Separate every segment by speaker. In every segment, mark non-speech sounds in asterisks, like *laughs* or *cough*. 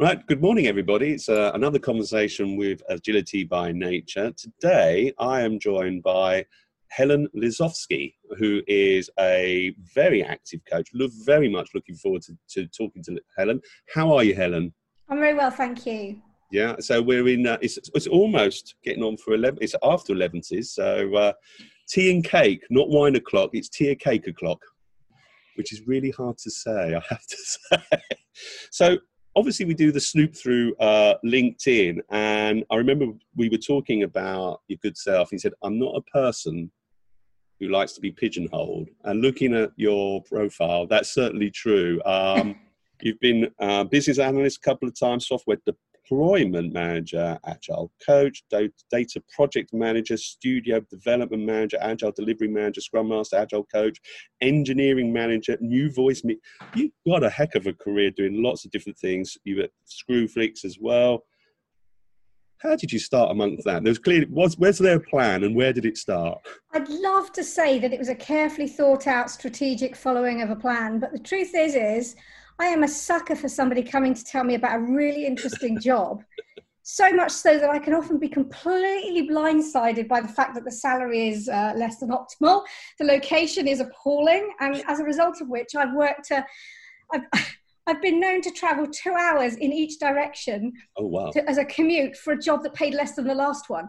Speaker 1: Right, good morning, everybody. It's uh, another conversation with Agility by Nature. Today, I am joined by Helen Lisowski, who is a very active coach. Look, very much looking forward to, to talking to Helen. How are you, Helen?
Speaker 2: I'm very well, thank you.
Speaker 1: Yeah, so we're in. Uh, it's, it's almost getting on for eleven. It's after elevenses, so uh, tea and cake, not wine o'clock. It's tea and cake o'clock, which is really hard to say. I have to *laughs* say. so obviously we do the snoop through uh, LinkedIn, and I remember we were talking about your good self. He said, "I'm not a person who likes to be pigeonholed." And looking at your profile, that's certainly true. Um, *laughs* you've been a business analyst a couple of times, software deployment manager, agile coach, data project manager, studio development manager, agile delivery manager, scrum master, agile coach, engineering manager, new voice. Me- You've got a heck of a career doing lots of different things. You at Screwfix as well. How did you start amongst that? There was clearly was where's their plan and where did it start?
Speaker 2: I'd love to say that it was a carefully thought out strategic following of a plan, but the truth is is I am a sucker for somebody coming to tell me about a really interesting *laughs* job. So much so that I can often be completely blindsided by the fact that the salary is uh, less than optimal, the location is appalling, and as a result of which, I've worked to, I've, *laughs* I've been known to travel two hours in each direction
Speaker 1: oh, wow.
Speaker 2: to, as a commute for a job that paid less than the last one.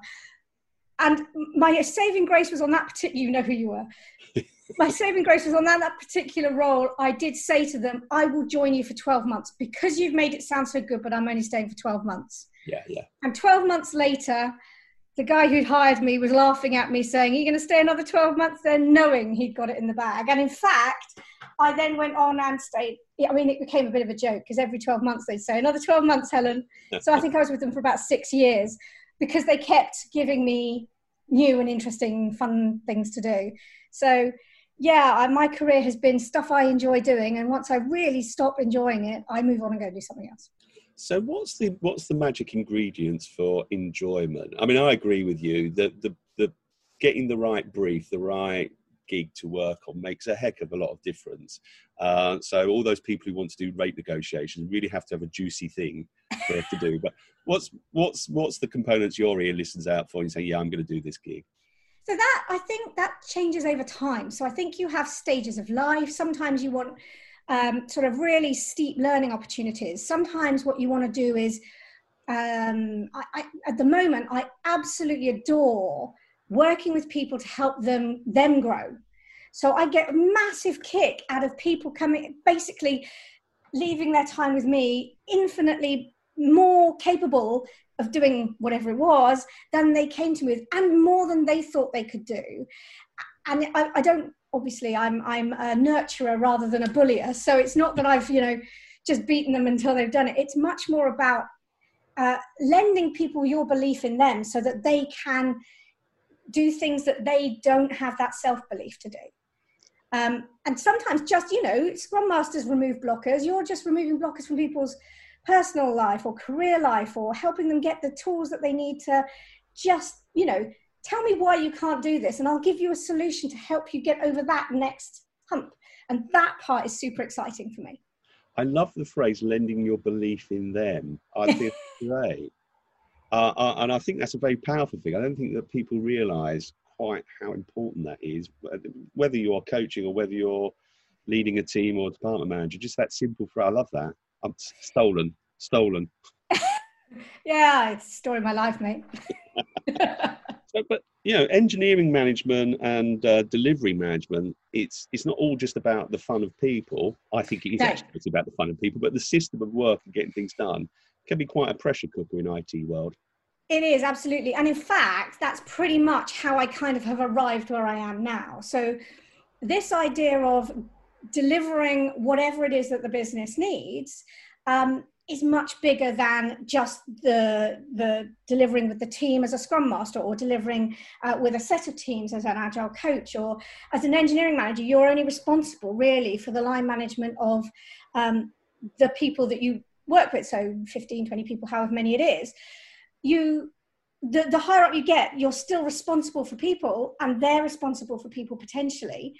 Speaker 2: And my saving grace was on that particular, you know who you were *laughs* my saving grace was on that, that particular role. I did say to them, I will join you for 12 months because you've made it sound so good, but I'm only staying for 12 months.
Speaker 1: Yeah, yeah.
Speaker 2: And 12 months later, the guy who hired me was laughing at me saying, Are you going to stay another 12 months then, knowing he'd got it in the bag? And in fact, I then went on and stayed. I mean, it became a bit of a joke because every 12 months they'd say, Another 12 months, Helen. *laughs* so I think I was with them for about six years because they kept giving me new and interesting, fun things to do. So yeah, I, my career has been stuff I enjoy doing, and once I really stop enjoying it, I move on and go do something else.
Speaker 1: So, what's the what's the magic ingredients for enjoyment? I mean, I agree with you that the the getting the right brief, the right gig to work on makes a heck of a lot of difference. Uh, so, all those people who want to do rate negotiations really have to have a juicy thing there to do. But what's what's what's the components your ear listens out for? And say, yeah, I'm going to do this gig.
Speaker 2: So that I think that changes over time. So I think you have stages of life. Sometimes you want um, sort of really steep learning opportunities. Sometimes what you want to do is, um, I, I, at the moment, I absolutely adore working with people to help them them grow. So I get a massive kick out of people coming, basically leaving their time with me infinitely more capable of doing whatever it was than they came to me with and more than they thought they could do. And I, I, don't obviously i'm i'm a nurturer rather than a bullier so it's not that i've you know just beaten them until they've done it. It's much more about uh, lending people your belief in them so that they can do things that they don't have that self belief to do. Um, and sometimes just you know scrum masters remove blockers. You're just removing blockers from people's personal life or career life or helping them get the tools that they need to just, you know, tell me why you can't do this and I'll give you a solution to help you get over that next hump. And that part is super exciting for me.
Speaker 1: I love the phrase lending your belief in them. I think it's great. Uh, uh, and I think that's a very powerful thing. I don't think that people realize quite how important that is, whether you're coaching or whether you're leading a team or department manager. Just that simple phrase. I love that. I'm stolen, stolen. *laughs*
Speaker 2: yeah, it's story of my life, mate. *laughs*
Speaker 1: so, but you know, engineering management and uh, delivery management, it's it's not all just about the fun of people. I think it is no. actually about the fun of people, but the system of work and getting things done can be quite a pressure cooker in IT world.
Speaker 2: It is absolutely, and in fact, that's pretty much how I kind of have arrived where I am now. So, this idea of delivering whatever it is that the business needs um, is much bigger than just the the delivering with the team as a scrum master or delivering uh, with a set of teams as an agile coach or as an engineering manager. You're only responsible really for the line management of um, the people that you work with. So 15 20 people however many it is. You the, the higher up you get you're still responsible for people and they're responsible for people potentially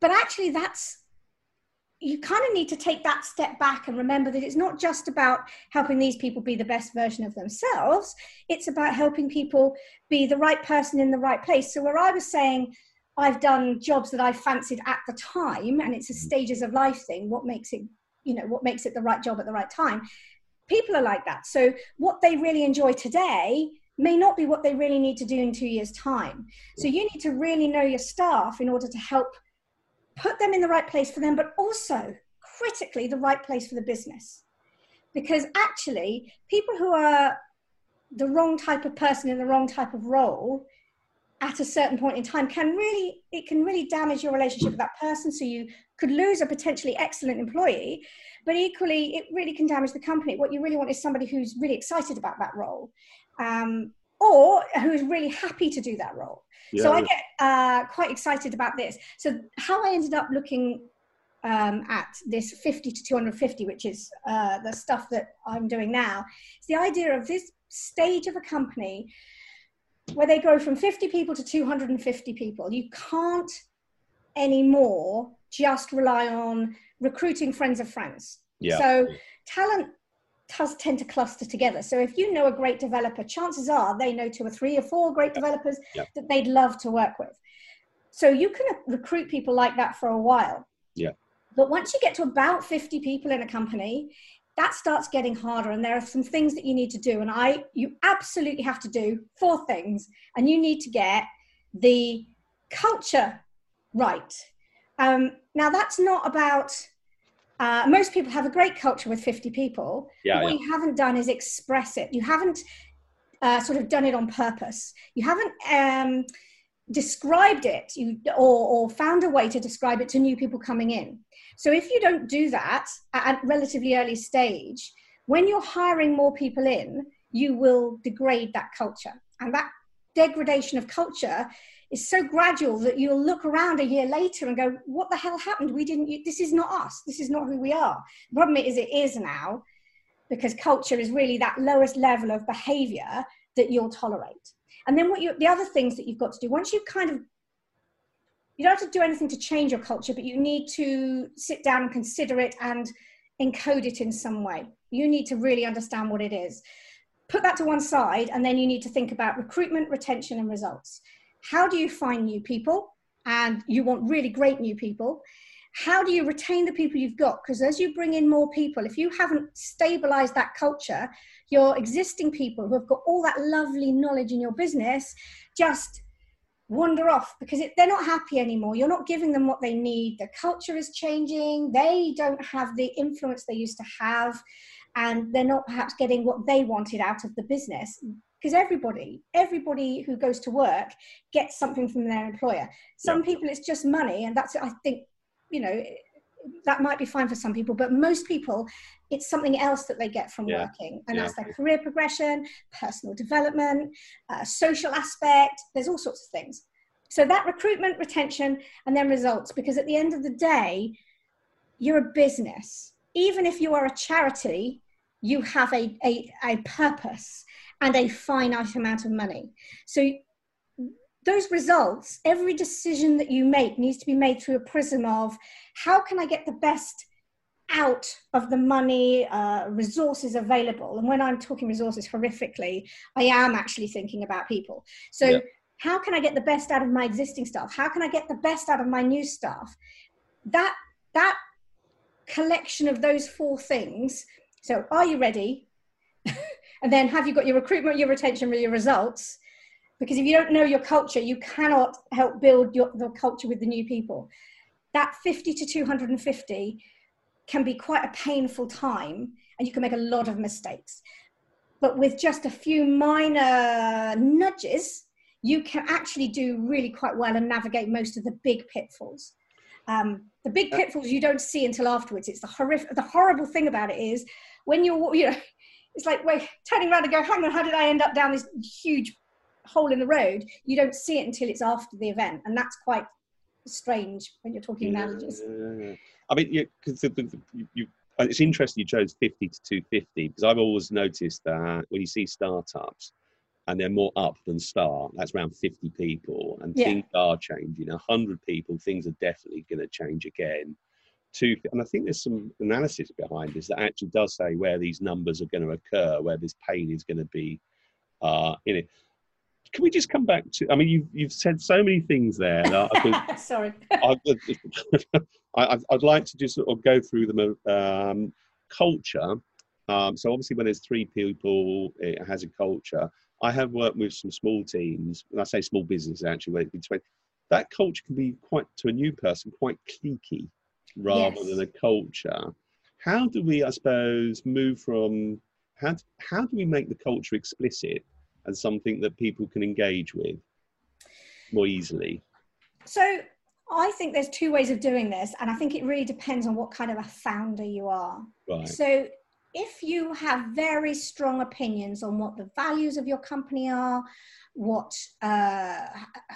Speaker 2: but actually that's you kind of need to take that step back and remember that it's not just about helping these people be the best version of themselves. It's about helping people be the right person in the right place. So where i was saying i've done jobs that i fancied at the time and it's a mm-hmm. stages of life thing what makes it you know what makes it the right job at the right time. People are like that. So what they really enjoy today may not be what they really need to do in two years time. So you need to really know your staff in order to help put them in the right place for them, but also critically the right place for the business. Because actually, people who are the wrong type of person in the wrong type of role at a certain point in time can really it can really damage your relationship with that person. So you could lose a potentially excellent employee but equally it really can damage the company. What you really want is somebody who's really excited about that role. Um, or who's really happy to do that role yeah, so I get uh, quite excited about this. So how I ended up looking um, at this 50 to 250, which is uh, the stuff that I'm doing now, is the idea of this stage of a company where they grow from 50 people to 250 people. You can't anymore just rely on recruiting friends of friends. Yeah. So talent does tend to cluster together. So if you know a great developer, chances are they know two or three or four great developers that they'd love to work with. So you can recruit people like that for a while.
Speaker 1: Yeah.
Speaker 2: But once you get to about 50 people in a company, that starts getting harder and there are some things that you need to do and I you absolutely have to do four things and you need to get the culture right. Um, now that's not about uh, most people have a great culture with 50 people. Yeah, what yeah. you haven't done is express it. You haven't uh, sort of done it on purpose. You haven't um, described it you, or, or found a way to describe it to new people coming in. So if you don't do that at a relatively early stage, when you're hiring more people in, you will degrade that culture. And that degradation of culture is so gradual that you'll look around a year later and go, what the hell happened? We didn't, this is not us. This is not who we are. The problem is it is now because culture is really that lowest level of behavior that you'll tolerate. And then what you, the other things that you've got to do, once you kind of, you don't have to do anything to change your culture, but you need to sit down and consider it and encode it in some way. You need to really understand what it is. Put that to one side, and then you need to think about recruitment, retention, and results how do you find new people? And you want really great new people. How do you retain the people you've got? Because as you bring in more people, if you haven't stabilized that culture, your existing people who have got all that lovely knowledge in your business just wander off because it, they're not happy anymore. You're not giving them what they need. The culture is changing. They don't have the influence they used to have, and they're not perhaps getting what they wanted out of the business because everybody everybody who goes to work gets something from their employer. Some people it's just money and that's i think you know that might be fine for some people but most people it's something else that they get from yeah. working and yeah. that's their career progression personal development uh, social aspect there's all sorts of things. So that recruitment retention and then results because at the end of the day you're a business. Even if you are a charity you have a, a, a purpose and a finite amount of money. So those results, every decision that you make needs to be made through a prism of how can I get the best out of the money, uh, resources available. And when I'm talking resources horrifically, I am actually thinking about people. So, yeah. how can I get the best out of my existing staff? How can I get the best out of my new staff? That that collection of those four things. So, are you ready? *laughs* and then have you got your recruitment your retention your results? Because if you don't know your culture you cannot help build your, the culture with the new people. That 50 to 250 can be quite a painful time and you can make a lot of mistakes. But with just a few minor nudges you can actually do really quite well and navigate most of the big pitfalls. Um, the big pitfalls you don't see until afterwards. It's the horrific the horrible thing about it is when you're you know it's like wait, turning around and go, hang on, how did I end up down this huge hole in the road? You don't see it until it's after the event, and that's quite strange when you're talking yeah, analogies. Yeah,
Speaker 1: I mean, yeah, because you, you, uh, it's interesting you chose 50 to 250 because I've always noticed that when you see startups and they're more up than start, that's around 50 people, and yeah. things are changing. 100 people, things are definitely going to change again. Two, and I think there's some analysis behind this that actually does say where these numbers are going to occur, where this pain is going to be uh, in it. Can we just come back to? I mean, you've you've said so many things there.
Speaker 2: Could, *laughs* Sorry. *laughs*
Speaker 1: I, would *laughs* like to just sort of go through them. Um, culture. Um, so obviously, when there's three people, it has a culture. I have worked with some small teams, and I say small business actually, where between that culture can be quite to a new person quite cliquey rather yes. than a culture. How do we, I suppose, move from how how do we make the culture explicit and something that people can engage with more easily?
Speaker 2: So I think there's two ways of doing this, and I think it really depends on what kind of a founder you are. Right. So if you have very strong opinions on what the values of your company are, what uh,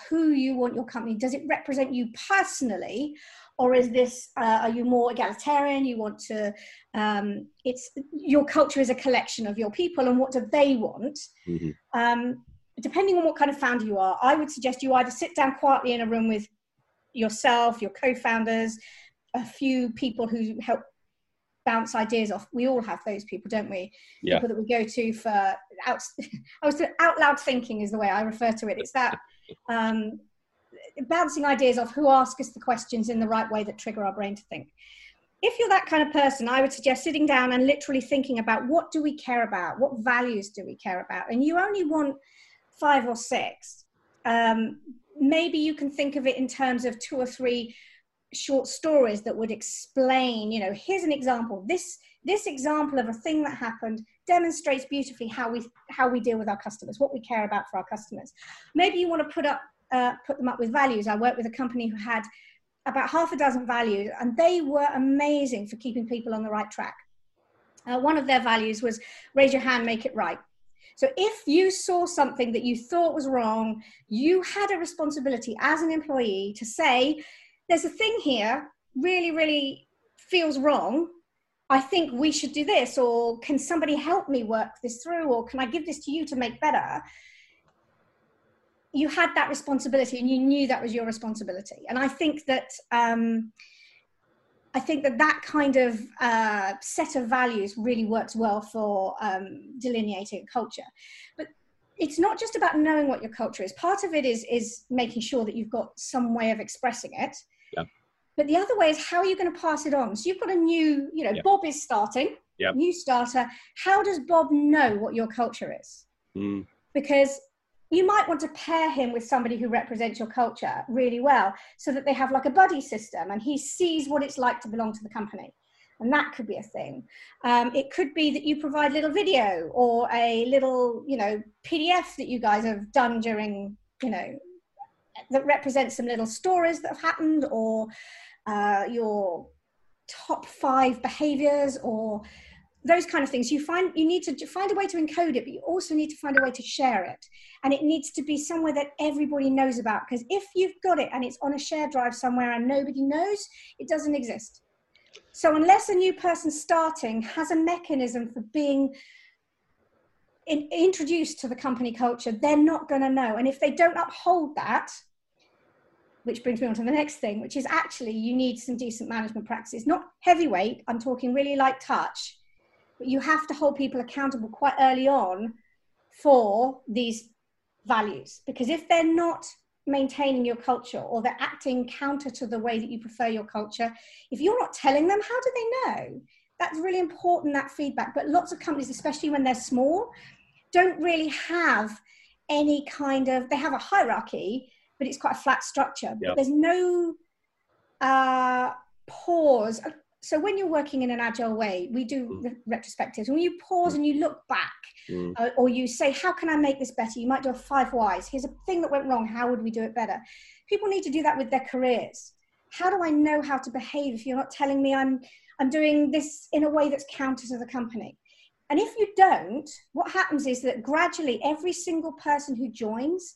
Speaker 2: who you want your company, does it represent you personally, or is this uh, are you more egalitarian? You want to um, it's your culture is a collection of your people, and what do they want? Mm-hmm. Um, depending on what kind of founder you are, I would suggest you either sit down quietly in a room with yourself, your co-founders, a few people who help bounce ideas off. We all have those people, don't we? Yeah. People that we go to for out. *laughs* I was out loud thinking is the way I refer to it. It's that um, bouncing ideas off who ask us the questions in the right way that trigger our brain to think. If you're that kind of person, I would suggest sitting down and literally thinking about what do we care about, what values do we care about, and you only want five or six. Um, maybe you can think of it in terms of two or three short stories that would explain you know here's an example this this example of a thing that happened demonstrates beautifully how we how we deal with our customers what we care about for our customers maybe you want to put up uh, put them up with values i worked with a company who had about half a dozen values and they were amazing for keeping people on the right track uh, one of their values was raise your hand make it right so if you saw something that you thought was wrong, you had a responsibility as an employee to say, there's a thing here, really, really feels wrong. I think we should do this, or can somebody help me work this through, or can I give this to you to make better? You had that responsibility and you knew that was your responsibility. And I think that um, I think that that kind of uh, set of values really works well for um, delineating a culture. But it's not just about knowing what your culture is. Part of it is is making sure that you've got some way of expressing it. Yeah. But the other way is how are you going to pass it on? So you've got a new, you know, yeah. Bob is starting, yeah. new starter. How does Bob know what your culture is? Mm. Because you might want to pair him with somebody who represents your culture really well so that they have like a buddy system and he sees what it's like to belong to the company. And that could be a thing. Um, it could be that you provide little video or a little you know pdf that you guys have done during you know that represents some little stories that have happened or uh, your top five behaviors or those kind of things. You find you need to find a way to encode it but you also need to find a way to share it. And it needs to be somewhere that everybody knows about because if you've got it and it's on a share drive somewhere and nobody knows it doesn't exist. So unless a new person starting has a mechanism for being in, introduced to the company culture they're not going to know. And if they don't uphold that which brings me on to the next thing which is actually you need some decent management practices. Not heavyweight i'm talking really light touch but you have to hold people accountable quite early on for these values. Because if they're not maintaining your culture or they're acting counter to the way that you prefer your culture if you're not telling them how do they know? That's really important that feedback. But lots of companies especially when they're small don't really have any kind of they have a hierarchy but it's quite a flat structure. Yep. there's no uh, pause so when you're working in an agile way we do mm. re- retrospectives. When you pause mm. and you look back mm. uh, or you say how can i make this better? You might do a five whys. Here's a thing that went wrong. How would we do it better? People need to do that with their careers. How do i know how to behave if you're not telling me i'm i'm doing this in a way that's counter to the company? And if you don't what happens is that gradually every single person who joins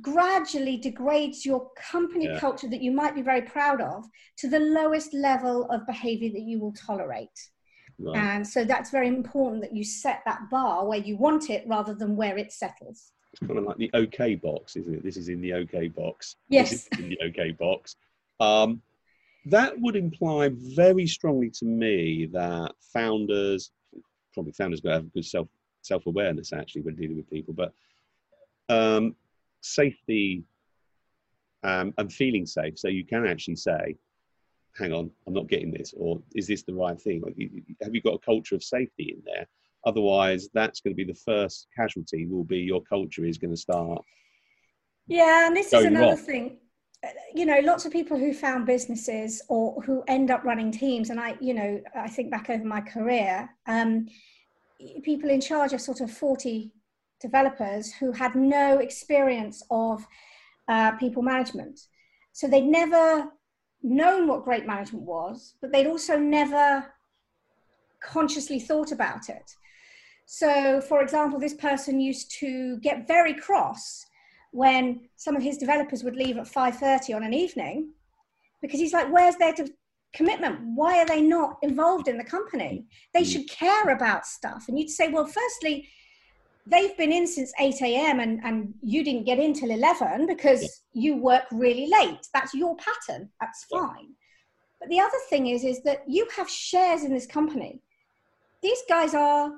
Speaker 2: gradually degrades your company yeah. culture that you might be very proud of to the lowest level of behavior that you will tolerate. Right. And so that's very important that you set that bar where you want it rather than where it settles.
Speaker 1: It's kind of like the OK box, isn't it? This is in the OK box.
Speaker 2: Yes.
Speaker 1: in the OK box. Um, that would imply very strongly to me that founders, probably founders, got to have good self self awareness actually when dealing with people, but um, safety um, and feeling safe. So you can actually say, hang on, I'm not getting this, or is this the right thing? Have you got a culture of safety in there? Otherwise, that's going to be the first casualty. Will be your culture is going to start.
Speaker 2: Yeah, and this is another wrong. thing. You know, lots of people who found businesses or who end up running teams, and I, you know, I think back over my career, um, people in charge of sort of 40 developers who had no experience of uh, people management. So they'd never known what great management was, but they'd also never consciously thought about it. So, for example, this person used to get very cross when some of his developers would leave at 5.30 on an evening because he's like, where's their commitment? Why are they not involved in the company? They mm. should care about stuff. And you'd say, well, firstly, they've been in since 8 a.m. And, and you didn't get in till 11 because yeah. you work really late. That's your pattern. That's fine. But the other thing is, is that you have shares in this company. These guys are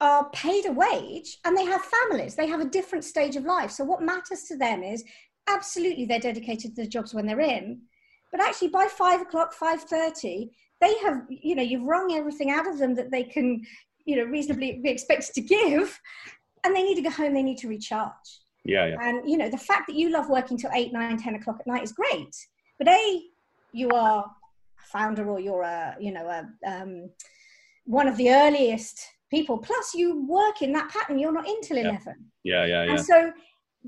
Speaker 2: are paid a wage and they have families they have a different stage of life so what matters to them is absolutely they're dedicated to the jobs when they're in but actually by five o'clock 5.30 they have you know you've wrung everything out of them that they can you know reasonably be expected to give and they need to go home they need to recharge.
Speaker 1: Yeah, yeah.
Speaker 2: and you know the fact that you love working till 8 9 10 o'clock at night is great. But a you are a founder or you're a you know a um, one of the earliest people. Plus you work in that pattern. You're not until
Speaker 1: yeah.
Speaker 2: 11
Speaker 1: yeah yeah yeah.
Speaker 2: and so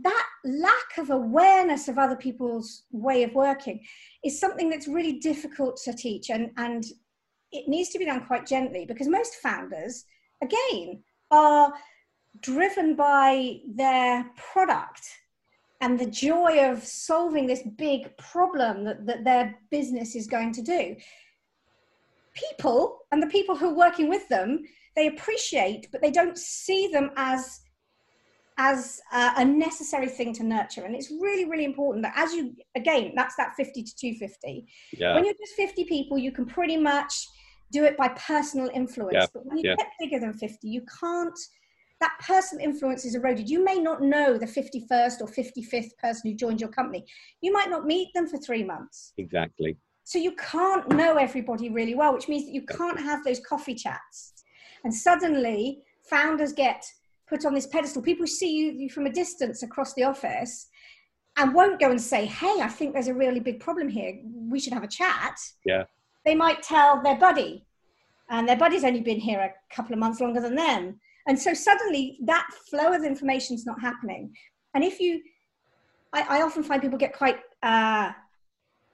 Speaker 2: that lack of awareness of other people's way of working is something that's really difficult to teach. And and it needs to be done quite gently because most founders, again, are driven by their product and the joy of solving this big problem that, that their business is going to do. People and the people who are working with them, they appreciate, but they don't see them as as a, a necessary thing to nurture. And it's really, really important that as you, again, that's that 50 to 250. Yeah. When you're just 50 people, you can pretty much do it by personal influence. Yeah. But when you yeah. get bigger than 50, you can't, that personal influence is eroded. You may not know the 51st or 55th person who joined your company. You might not meet them for three months.
Speaker 1: Exactly.
Speaker 2: So you can't know everybody really well, which means that you can't have those coffee chats. And suddenly, founders get put on this pedestal. People see you from a distance across the office and won't go and say, Hey, I think there's a really big problem here. We should have a chat.
Speaker 1: Yeah
Speaker 2: they might tell their buddy, and their buddy's only been here a couple of months longer than them. And so suddenly that flow of information is not happening. And if you, I, I often find people get quite uh,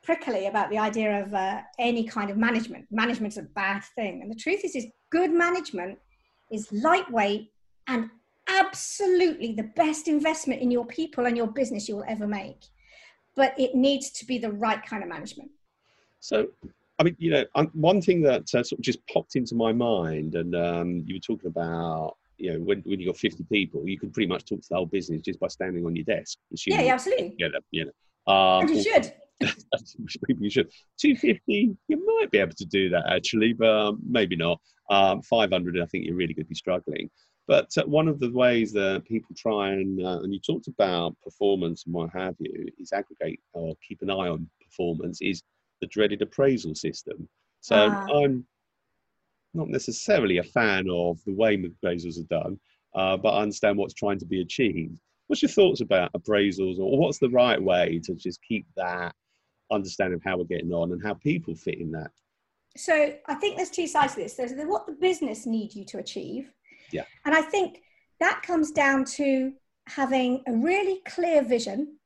Speaker 2: prickly about the idea of uh, any kind of management. Management's a bad thing. And the truth is, is good management is lightweight and absolutely the best investment in your people and your business you will ever make. But it needs to be the right kind of management.
Speaker 1: So I mean, you know, one thing that uh, sort of just popped into my mind, and um, you were talking about, you know, when, when you got 50 people, you can pretty much talk to the whole business just by standing on your desk.
Speaker 2: Yeah, yeah, absolutely.
Speaker 1: Yeah, you know. Um,
Speaker 2: and you should. *laughs*
Speaker 1: maybe you should. 250, you might be able to do that actually, but um, maybe not. Um, 500, I think you're really going to be struggling. But uh, one of the ways that people try and, uh, and you talked about performance and what have you, is aggregate or keep an eye on performance, is the dreaded appraisal system. So uh. I'm not necessarily a fan of the way appraisals are done, uh, but I understand what's trying to be achieved. What's your thoughts about appraisals, or what's the right way to just keep that understanding of how we're getting on and how people fit in that?
Speaker 2: So I think there's two sides to this. There's what the business need you to achieve,
Speaker 1: yeah,
Speaker 2: and I think that comes down to having a really clear vision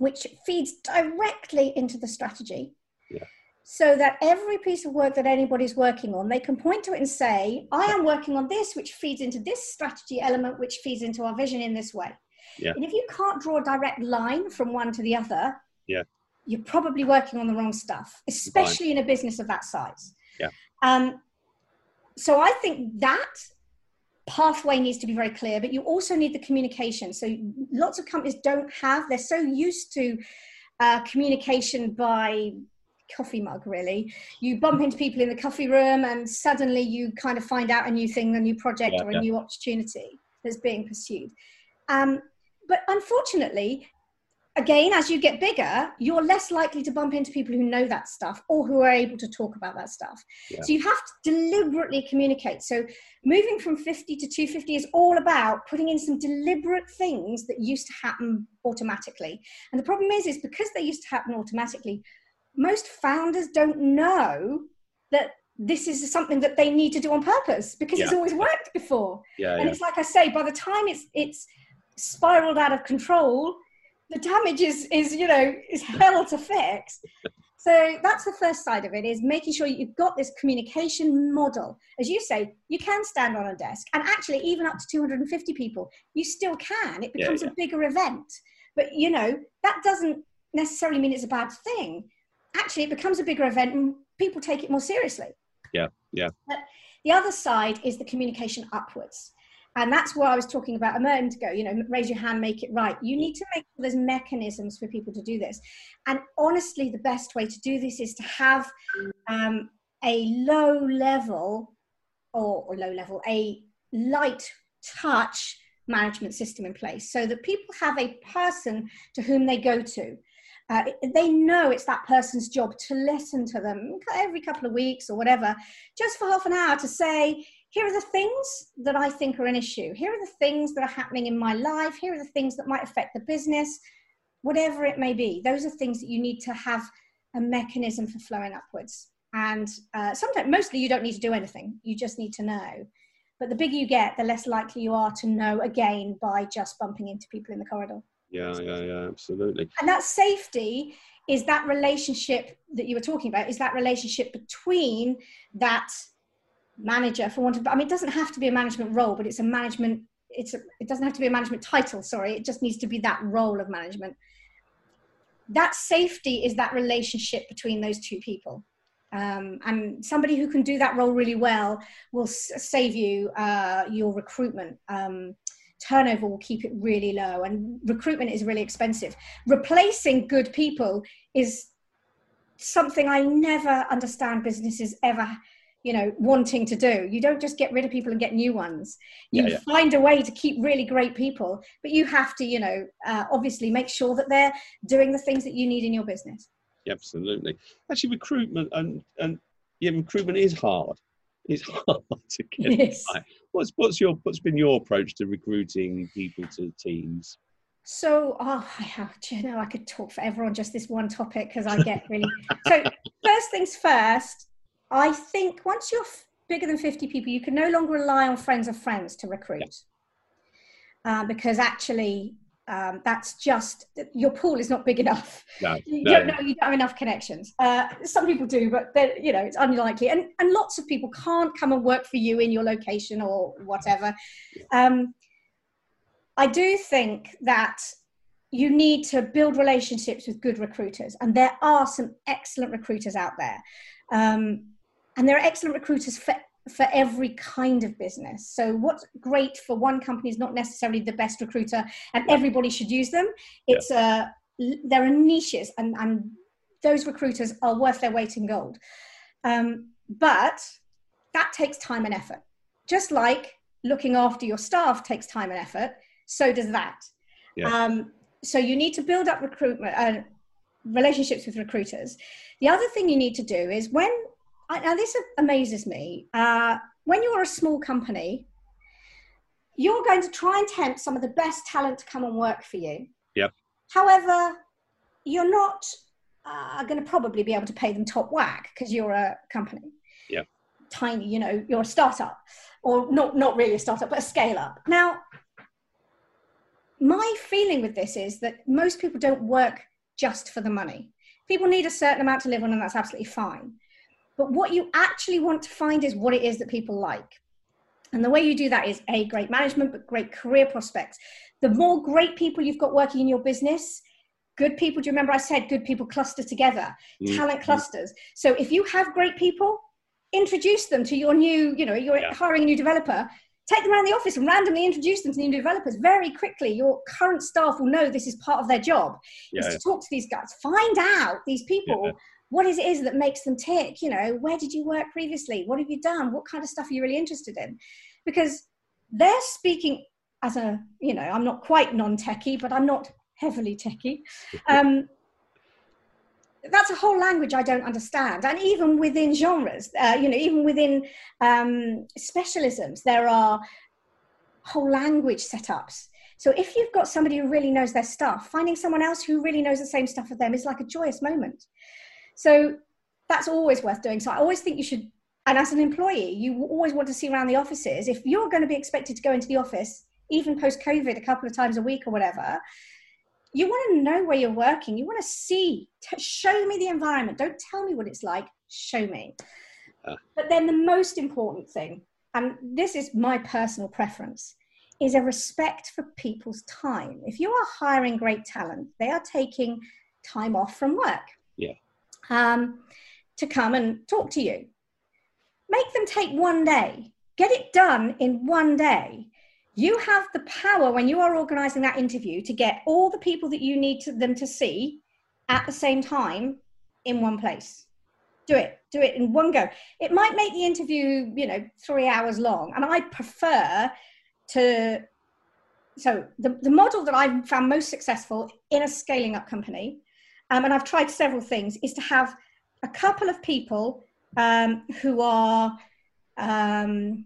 Speaker 2: which feeds directly into the strategy.
Speaker 1: Yeah.
Speaker 2: So that every piece of work that anybody's working on, they can point to it and say, I am working on this, which feeds into this strategy element, which feeds into our vision in this way.
Speaker 1: Yeah.
Speaker 2: And if you can't draw a direct line from one to the other,
Speaker 1: yeah.
Speaker 2: you're probably working on the wrong stuff, especially Fine. in a business of that size.
Speaker 1: Yeah.
Speaker 2: Um, so I think that pathway needs to be very clear, but you also need the communication. So lots of companies don't have, they're so used to uh, communication by coffee mug really you bump into people in the coffee room and suddenly you kind of find out a new thing a new project yeah, or a yeah. new opportunity that's being pursued um, but unfortunately again, as you get bigger, you're less likely to bump into people who know that stuff or who are able to talk about that stuff. Yeah. So you have to deliberately communicate. So moving from 50 to 250 is all about putting in some deliberate things that used to happen automatically. And the problem is, is because they used to happen automatically, most founders don't know that this is something that they need to do on purpose because yeah. it's always worked before. Yeah, and it's like I say, by the time it's it's spiraled out of control, the damage is is you know is hell to fix. So that's the first side of it is making sure you've got this communication model. As you say you can stand on a desk and actually even up to 250 people you still can. It becomes yeah, yeah. a bigger event. But you know that doesn't necessarily mean it's a bad thing. Actually it becomes a bigger event and people take it more seriously.
Speaker 1: Yeah yeah.
Speaker 2: But the other side is the communication upwards and that's what I was talking about a moment ago. You know, raise your hand, make it right. You need to make sure there's mechanisms for people to do this. And honestly, the best way to do this is to have um, a low level or, or low level, a light touch management system in place so that people have a person to whom they go to. Uh, they know it's that person's job to listen to them every couple of weeks or whatever, just for half an hour to say, here are the things that I think are an issue. Here are the things that are happening in my life. Here are the things that might affect the business, whatever it may be. Those are things that you need to have a mechanism for flowing upwards. And uh, sometimes, mostly, you don't need to do anything. You just need to know. But the bigger you get, the less likely you are to know again by just bumping into people in the corridor.
Speaker 1: Yeah, yeah, yeah, absolutely.
Speaker 2: And that safety is that relationship that you were talking about, is that relationship between that manager for want of i mean it doesn't have to be a management role but it's a management it's a, it doesn't have to be a management title sorry it just needs to be that role of management. That safety is that relationship between those two people. Um, and somebody who can do that role really well will s- save you uh, your recruitment. Um, turnover will keep it really low and recruitment is really expensive. Replacing good people is something i never understand businesses ever you know wanting to do you don't just get rid of people and get new ones you yeah, yeah. find a way to keep really great people but you have to you know uh, obviously make sure that they're doing the things that you need in your business
Speaker 1: absolutely actually recruitment and and yeah recruitment is hard it's *laughs* hard to get yes. Right. what's what's your what's been your approach to recruiting people to teams
Speaker 2: so, oh, I have, you know, I could talk forever on just this one topic because I get really. *laughs* so, first things first, I think once you're bigger than 50 people, you can no longer rely on friends of friends to recruit. Yeah. Uh, because actually, um, that's just your pool is not big enough. No, *laughs* you no. don't know you don't have enough connections. Uh, some people do, but you know it's unlikely. And and lots of people can't come and work for you in your location or whatever. Um, I do think that you need to build relationships with good recruiters, and there are some excellent recruiters out there. Um, and there are excellent recruiters for for every kind of business. So what's great for one company is not necessarily the best recruiter, and everybody should use them. It's yeah. uh, there are niches, and and those recruiters are worth their weight in gold. Um, but that takes time and effort. Just like looking after your staff takes time and effort, so does that. Yeah. Um, so you need to build up recruitment uh, relationships with recruiters. The other thing you need to do is when I, now this amazes me. Uh, when you're a small company, you're going to try and tempt some of the best talent to come and work for you.
Speaker 1: Yep.
Speaker 2: However, you're not uh, going to probably be able to pay them top whack because you're a company.
Speaker 1: Yeah.
Speaker 2: Tiny, you know, you're a startup, or not not really a startup, but a scale up. Now, my feeling with this is that most people don't work just for the money. People need a certain amount to live on, and that's absolutely fine. But what you actually want to find is what it is that people like. And the way you do that is a great management, but great career prospects. The more great people you've got working in your business, good people, do you remember I said good people cluster together, mm-hmm. talent clusters. So if you have great people, introduce them to your new, you know, you're yeah. hiring a new developer, take them around the office and randomly introduce them to new developers very quickly. Your current staff will know this is part of their job. Yeah, is to talk to these guys, find out these people what is it is that makes them tick you know where did you work previously what have you done what kind of stuff are you really interested in because they're speaking as a you know i'm not quite non-techie but i'm not heavily techie *laughs* um, that's a whole language I don't understand. And even within genres, uh, you know, even within um, specialisms, there are whole language setups. So if you've got somebody who really knows their stuff, finding someone else who really knows the same stuff as them is like a joyous moment. So that's always worth doing. So I always think you should, and as an employee, you always want to see around the offices. If you're going to be expected to go into the office, even post COVID, a couple of times a week or whatever, you want to know where you're working. You want to see, t- show me the environment. Don't tell me what it's like, show me. Uh. But then the most important thing, and this is my personal preference, is a respect for people's time. If you are hiring great talent, they are taking time off from work.
Speaker 1: Yeah.
Speaker 2: Um, to come and talk to you. Make them take one day. Get it done in one day you have the power when you are organizing that interview to get all the people that you need to, them to see at the same time in one place do it do it in one go it might make the interview you know three hours long and i prefer to so the, the model that i've found most successful in a scaling up company um, and i've tried several things is to have a couple of people um, who are um,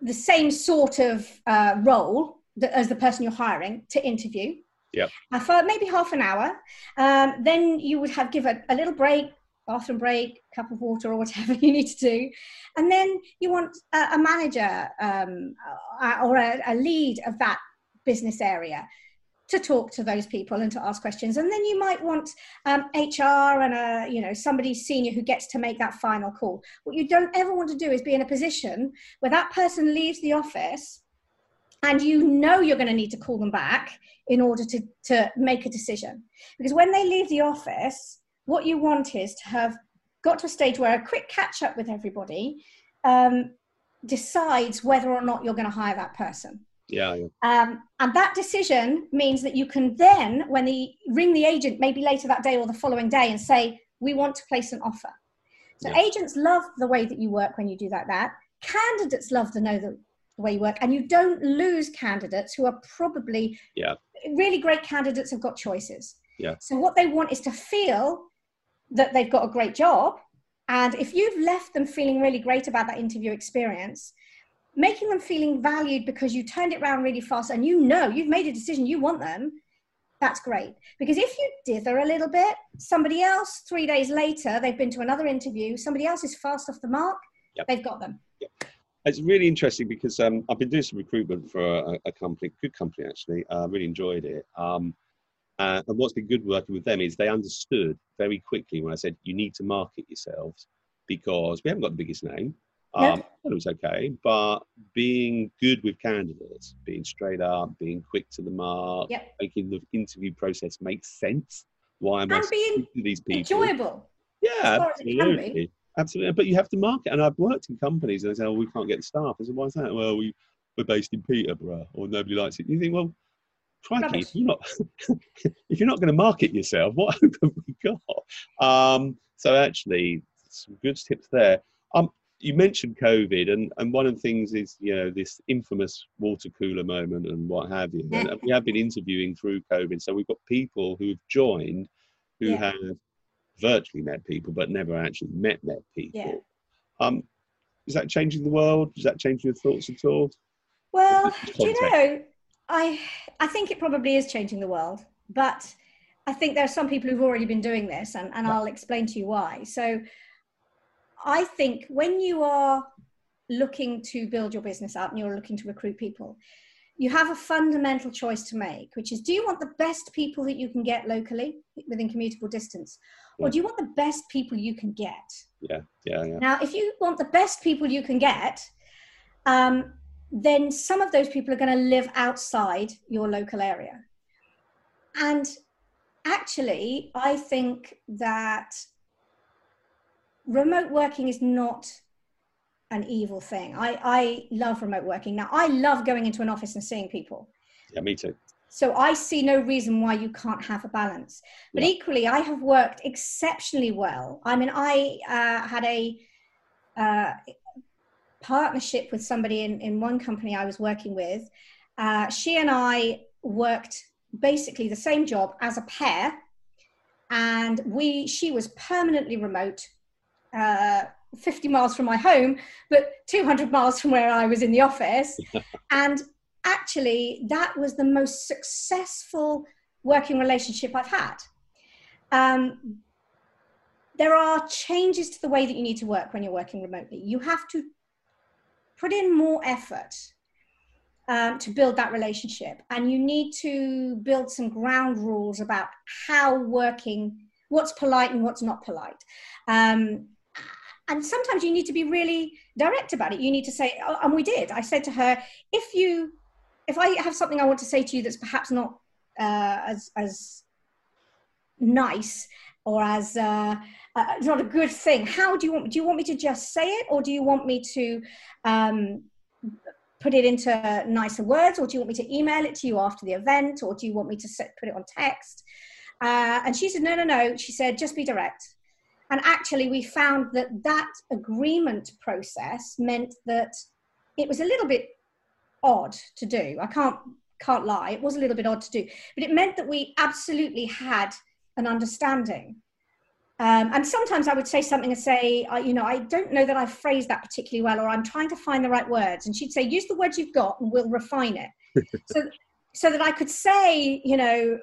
Speaker 2: the same sort of uh, role that, as the person you're hiring to interview.
Speaker 1: Yeah.
Speaker 2: Uh, for maybe half an hour. Um, then you would have give a, a little break, bathroom break, cup of water, or whatever *laughs* you need to do, and then you want a, a manager um, uh, or a, a lead of that business area to talk to those people and to ask questions. And then you might want um, hr and a you know somebody senior who gets to make that final call. What you don't ever want to do is be in a position where that person leaves the office and you know you're going to need to call them back in order to, to make a decision. Because when they leave the office what you want is to have got to a stage where a quick catch up with everybody um, decides whether or not you're going to hire that person
Speaker 1: yeah, yeah.
Speaker 2: Um, and that decision means that you can then, when the ring the agent, maybe later that day or the following day, and say, "We want to place an offer." So yeah. agents love the way that you work when you do that. That candidates love to know the, the way you work, and you don't lose candidates who are probably
Speaker 1: yeah.
Speaker 2: really great candidates have got choices.
Speaker 1: Yeah.
Speaker 2: So what they want is to feel that they've got a great job, and if you've left them feeling really great about that interview experience, making them feeling valued because you turned it around really fast and you know you've made a decision you want them that's great. Because if you dither a little bit somebody else three days later they've been to another interview somebody else is fast off the mark yep. they've got them.
Speaker 1: Yep. it's really interesting because um, i've been doing some recruitment for a, a company good company actually. I uh, really enjoyed it. Um, uh, and what's been good working with them is they understood very quickly when i said you need to market yourselves because we haven't got the biggest name um, it was okay, but being good with candidates, being straight up, being quick to the mark,
Speaker 2: yep.
Speaker 1: making the interview process make sense. Why am and I
Speaker 2: being
Speaker 1: to these people?
Speaker 2: Enjoyable.
Speaker 1: Yeah, absolutely. Absolutely. But you have to market. And I've worked in companies and they say, oh, we can't get staff. I said, why is that? Well, we, we're based in Peterborough or nobody likes it. You think, well, crikey, if you're not, *laughs* if you're not going to market yourself, what hope *laughs* have we got? Um, so actually, some good tips there. Um, you mentioned COVID, and, and one of the things is you know this infamous water cooler moment and what have you. And we have been interviewing through COVID, so we've got people who have joined who yeah. have virtually met people but never actually met met people.
Speaker 2: Yeah.
Speaker 1: Um, is that changing the world? Is that changing your thoughts at all?
Speaker 2: Well, do you know, I I think it probably is changing the world, but I think there are some people who've already been doing this, and, and yeah. I'll explain to you why. So I think when you are looking to build your business up and you're looking to recruit people, you have a fundamental choice to make, which is do you want the best people that you can get locally within commutable distance? Or do you want the best people you can get?
Speaker 1: Yeah, yeah, yeah.
Speaker 2: Now, if you want the best people you can get, um, then some of those people are going to live outside your local area. And actually, I think that remote working is not an evil thing. I, I love remote working. Now, I love going into an office and seeing people.
Speaker 1: Yeah, me too.
Speaker 2: So I see no reason why you can't have a balance. But
Speaker 1: Yeah.
Speaker 2: equally, I have worked exceptionally well. I mean, I uh, had a uh, partnership with somebody in, in one company I was working with. Uh, she and I worked basically the same job as a pair, and we she was permanently remote, uh, 50 miles from my home, but 200 miles from where I was in the office, *laughs* and actually that was the most successful working relationship I've had. Um, there are changes to the way that you need to work when you're working remotely. You have to put in more effort um, to build that relationship, and you need to build some ground rules about how working, what's polite and what's not polite. Um, and sometimes you need to be really direct about it. You need to say, oh, and we did. I said to her, if you, if I have something I want to say to you that's perhaps not uh, as as nice or as uh, uh, not a good thing. How do you want? Do you want me to just say it, or do you want me to um, put it into nicer words, or do you want me to email it to you after the event, or do you want me to set, put it on text? Uh, and she said, no, no, no. She said, just be direct. And actually, we found that that agreement process meant that it was a little bit odd to do. I can't can't lie. It was a little bit odd to do, but it meant that we absolutely had an understanding. Um, and sometimes I would say something and say, I, you know, I don't know that I've phrased that particularly well, or I'm trying to find the right words. And she'd say, use the words you've got and we'll refine it. *laughs* so, so that I could say, you know,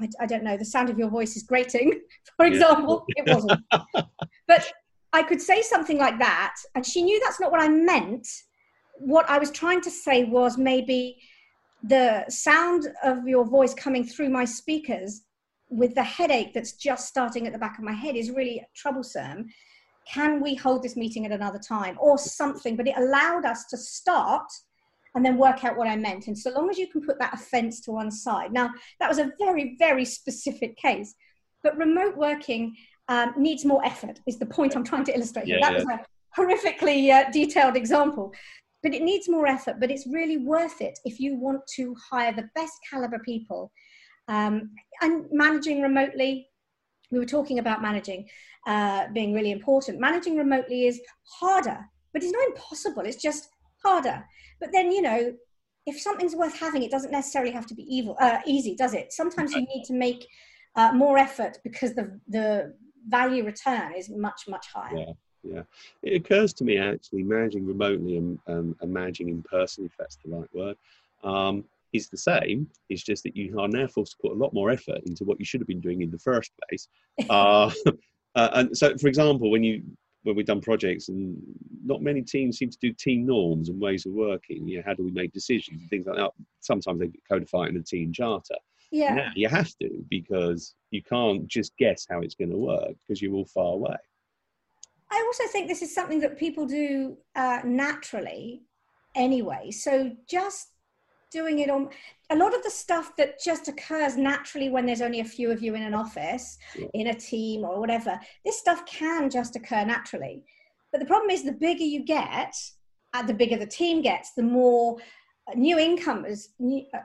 Speaker 2: I, I, don't know, the sound of your voice is grating, *laughs* for example. Yeah. it wasn't. *laughs* but I could say something like that. And she knew that's not what I meant. What I was trying to say was maybe the sound of your voice coming through my speakers with the headache that's just starting at the back of my head is really troublesome. Can we hold this meeting at another time or something? But it allowed us to start and then work out what I meant. And so long as you can put that offense to one side. Now, that was a very, very specific case, but remote working um, needs more effort, is the point I'm trying to illustrate. Yeah, that yeah. was a horrifically uh, detailed example. But it needs more effort, but it's really worth it if you want to hire the best caliber people um, and managing remotely, we were talking about managing uh, being really important. Managing remotely is harder, but it's not impossible. It's just harder. But then, you know, if something's worth having, it doesn't necessarily have to be evil, uh, easy, does it? Sometimes you need to make uh, more effort because the the value return is much much higher.
Speaker 1: Yeah. Yeah, it occurs to me actually managing remotely and, um, and managing in person, if that's the right word, um, is the same. It's just that you are now forced to put a lot more effort into what you should have been doing in the first place. *laughs* uh, *laughs* uh, and so, for example, when you when we've done projects and not many teams seem to do team norms and ways of working. You know, how do we make decisions and things like that? Sometimes they codify it in a team charter.
Speaker 2: Yeah.
Speaker 1: Now you have to because you can't just guess how it's going to work because you're all far away.
Speaker 2: I also think this is something that people do uh, naturally anyway. So just doing it on a lot of the stuff that just occurs naturally when there's only a few of you in an office yeah. in a team or whatever this stuff can just occur naturally but the problem is the bigger you get and the bigger the team gets the more new incomers new, uh,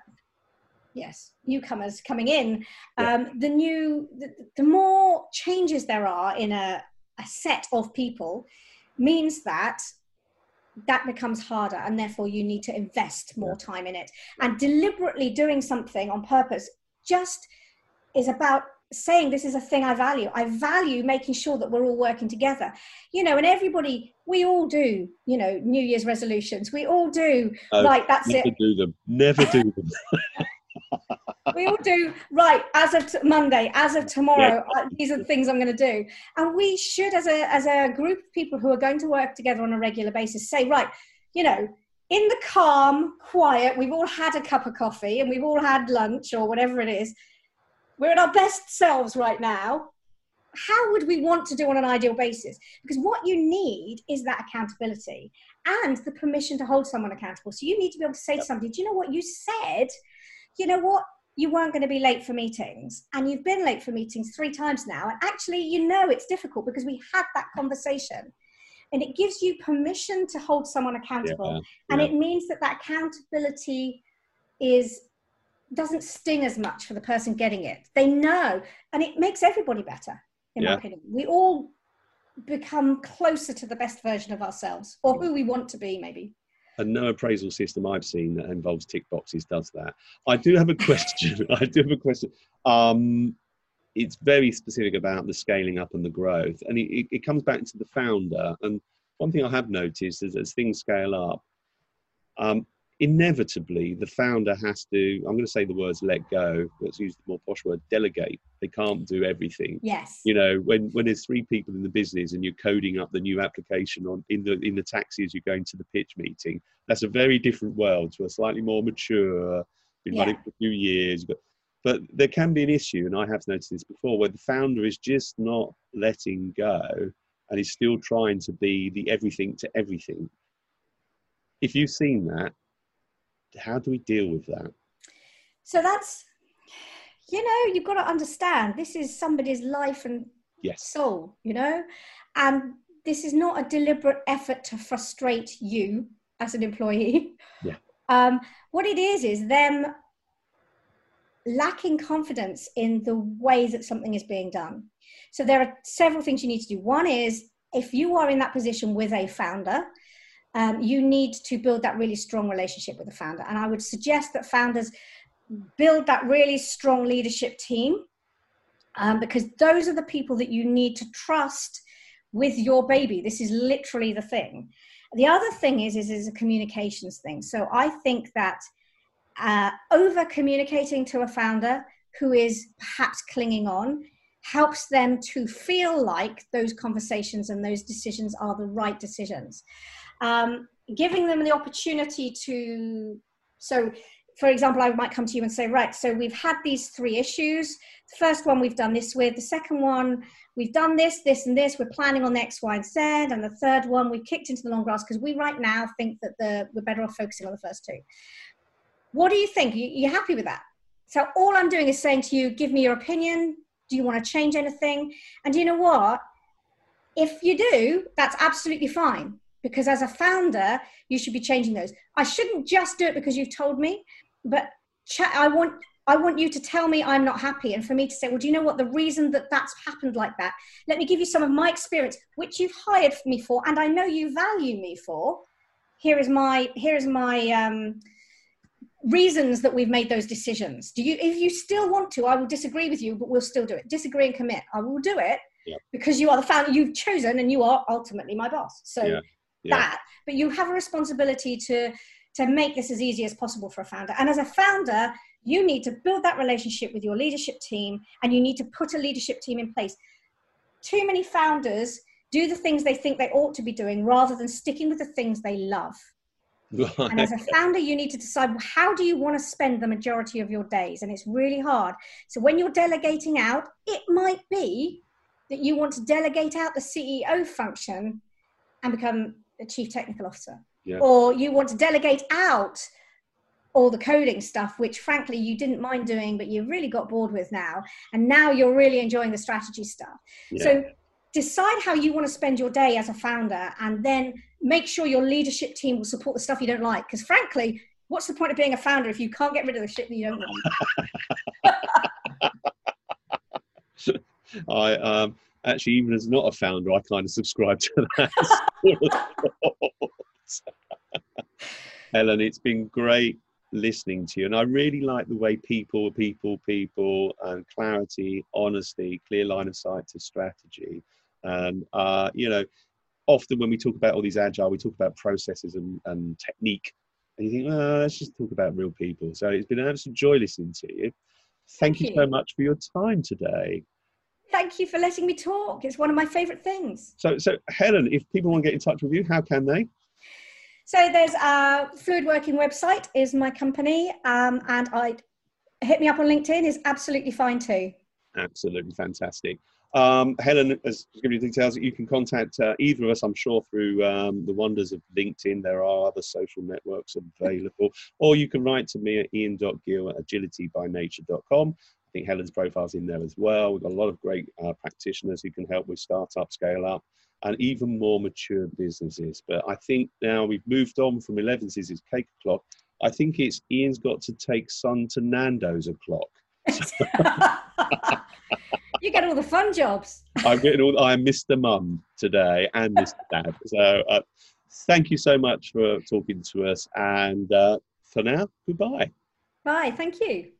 Speaker 2: yes newcomers coming in yeah. um, the new the, the more changes there are in a, a set of people means that that becomes harder and therefore you need to invest more time in it. And deliberately doing something on purpose just is about saying this is a thing i value. I value making sure that we're all working together. You know and everybody we all do you know new year's resolutions. We all do oh, like that's
Speaker 1: never
Speaker 2: it.
Speaker 1: do them. Never do them *laughs*
Speaker 2: we all do. Right as of t- monday as of tomorrow yeah. uh, these are the things i'm going to do. And we should as a as a group of people who are going to work together on a regular basis say right you know in the calm quiet we've all had a cup of coffee and we've all had lunch or whatever it is. We're at our best selves right now. How would we want to do on an ideal basis? Because what you need is that accountability and the permission to hold someone accountable. So you need to be able to say to somebody do you know what? You said you know what you weren't going to be late for meetings and you've been late for meetings three times now and actually you know it's difficult because we had that conversation and it gives you permission to hold someone accountable yeah, and it means that that accountability is doesn't sting as much for the person getting it. They know, and it makes everybody better, in yeah. my opinion. We all become closer to the best version of ourselves or who we want to be, maybe.
Speaker 1: And no appraisal system I've seen that involves tick boxes does that. I do have a question. *laughs* I do have a question. Um, it's very specific about the scaling up and the growth, and it, it comes back to the founder. And one thing I have noticed is as things scale up, um, inevitably the founder has to i'm going to say the words let go let's use the more posh word delegate. They can't do everything.
Speaker 2: Yes.
Speaker 1: You know when when there's three people in the business and you're coding up the new application on in the in the taxi as you're going to the pitch meeting that's a very different world to a slightly more mature been yeah. running for a few years but but there can be an issue and i have noticed this before where the founder is just not letting go and is still trying to be the everything to everything. If you've seen that how do we deal with that?
Speaker 2: So that's, you know, you've got to understand this is somebody's life and
Speaker 1: yes.
Speaker 2: soul, you know, and this is not a deliberate effort to frustrate you as an employee.
Speaker 1: Yeah. *laughs*
Speaker 2: Um, what it is is them lacking confidence in the way that something is being done. So there are several things you need to do. One is if you are in that position with a founder, um, you need to build that really strong relationship with the founder. And I would suggest that founders build that really strong leadership team um, because those are the people that you need to trust with your baby. This is literally the thing. The other thing is, is, is a communications thing. So I think that uh, over communicating to a founder who is perhaps clinging on helps them to feel like those conversations and those decisions are the right decisions um, giving them the opportunity to so for example i might come to you and say right so we've had these three issues. The first one we've done this with. The second one we've done this this and this. We're planning on x y and z. And the third one we've kicked into the long grass because we right now think that the we're better off focusing on the first two. What do you think? You, you happy with that? So all i'm doing is saying to you give me your opinion. Do you want to change anything? And you know what? If you do that's absolutely fine because as a founder you should be changing those. I shouldn't just do it because you've told me but i want i want you to tell me i'm not happy and for me to say well do you know what? The reason that that's happened like that let me give you some of my experience which you've hired me for and i know you value me for. Here is my here is my um, reasons that we've made those decisions. Do you if you still want to i will disagree with you but we'll still do it. Disagree and commit. I will do it
Speaker 1: yeah.
Speaker 2: because you are the founder you've chosen and you are ultimately my boss. So yeah yeah. that but you have a responsibility to to make this as easy as possible for a founder. And as a founder you need to build that relationship with your leadership team and you need to put a leadership team in place. Too many founders do the things they think they ought to be doing rather than sticking with the things they love. And as a founder you need to decide well, how do you want to spend the majority of your days? And it's really hard. So when you're delegating out it might be that you want to delegate out the ceo function and become a chief technical officer
Speaker 1: yeah.
Speaker 2: or you want to delegate out all the coding stuff which frankly you didn't mind doing but you really got bored with now and now you're really enjoying the strategy stuff yeah. so decide how you want to spend your day as a founder and then make sure your leadership team will support the stuff you don't like because frankly what's the point of being a founder if you can't get rid of the shit that you don't want *laughs*
Speaker 1: I um, actually, even as not a founder, I kind of subscribe to that. *laughs* *laughs* Helen, it's been great listening to you, and I really like the way people, people, people, and clarity, honesty, clear line of sight to strategy, and uh, you know, often when we talk about all these agile, we talk about processes and, and technique, and you think, oh, let's just talk about real people. So it's been an absolute joy listening to you. Thank, Thank you so much for your time today.
Speaker 2: Thank you for letting me talk. It's one of my favourite things.
Speaker 1: So, so Helen, if people want to get in touch with you, how can they?
Speaker 2: So there's a Fluid Working website is my company, um, and I hit me up on LinkedIn is absolutely fine too.
Speaker 1: Absolutely fantastic. Um, Helen has given you details that you can contact uh, either of us, I'm sure, through um, the wonders of LinkedIn. There are other social networks available, *laughs* or you can write to me at ian.gill at agilitybynature.com think Helen's profile's in there as well. We've got a lot of great uh, practitioners who can help with startup, scale up, and even more mature businesses. But I think now we've moved on from 11s is cake o'clock, I think it's Ian's got to take son to Nando's o'clock. *laughs*
Speaker 2: you get all the fun jobs.
Speaker 1: I'm getting all. I'm Mr. Mum today and Mr. Dad. So uh, thank you so much for talking to us. And uh, for now, goodbye.
Speaker 2: Bye. Thank you.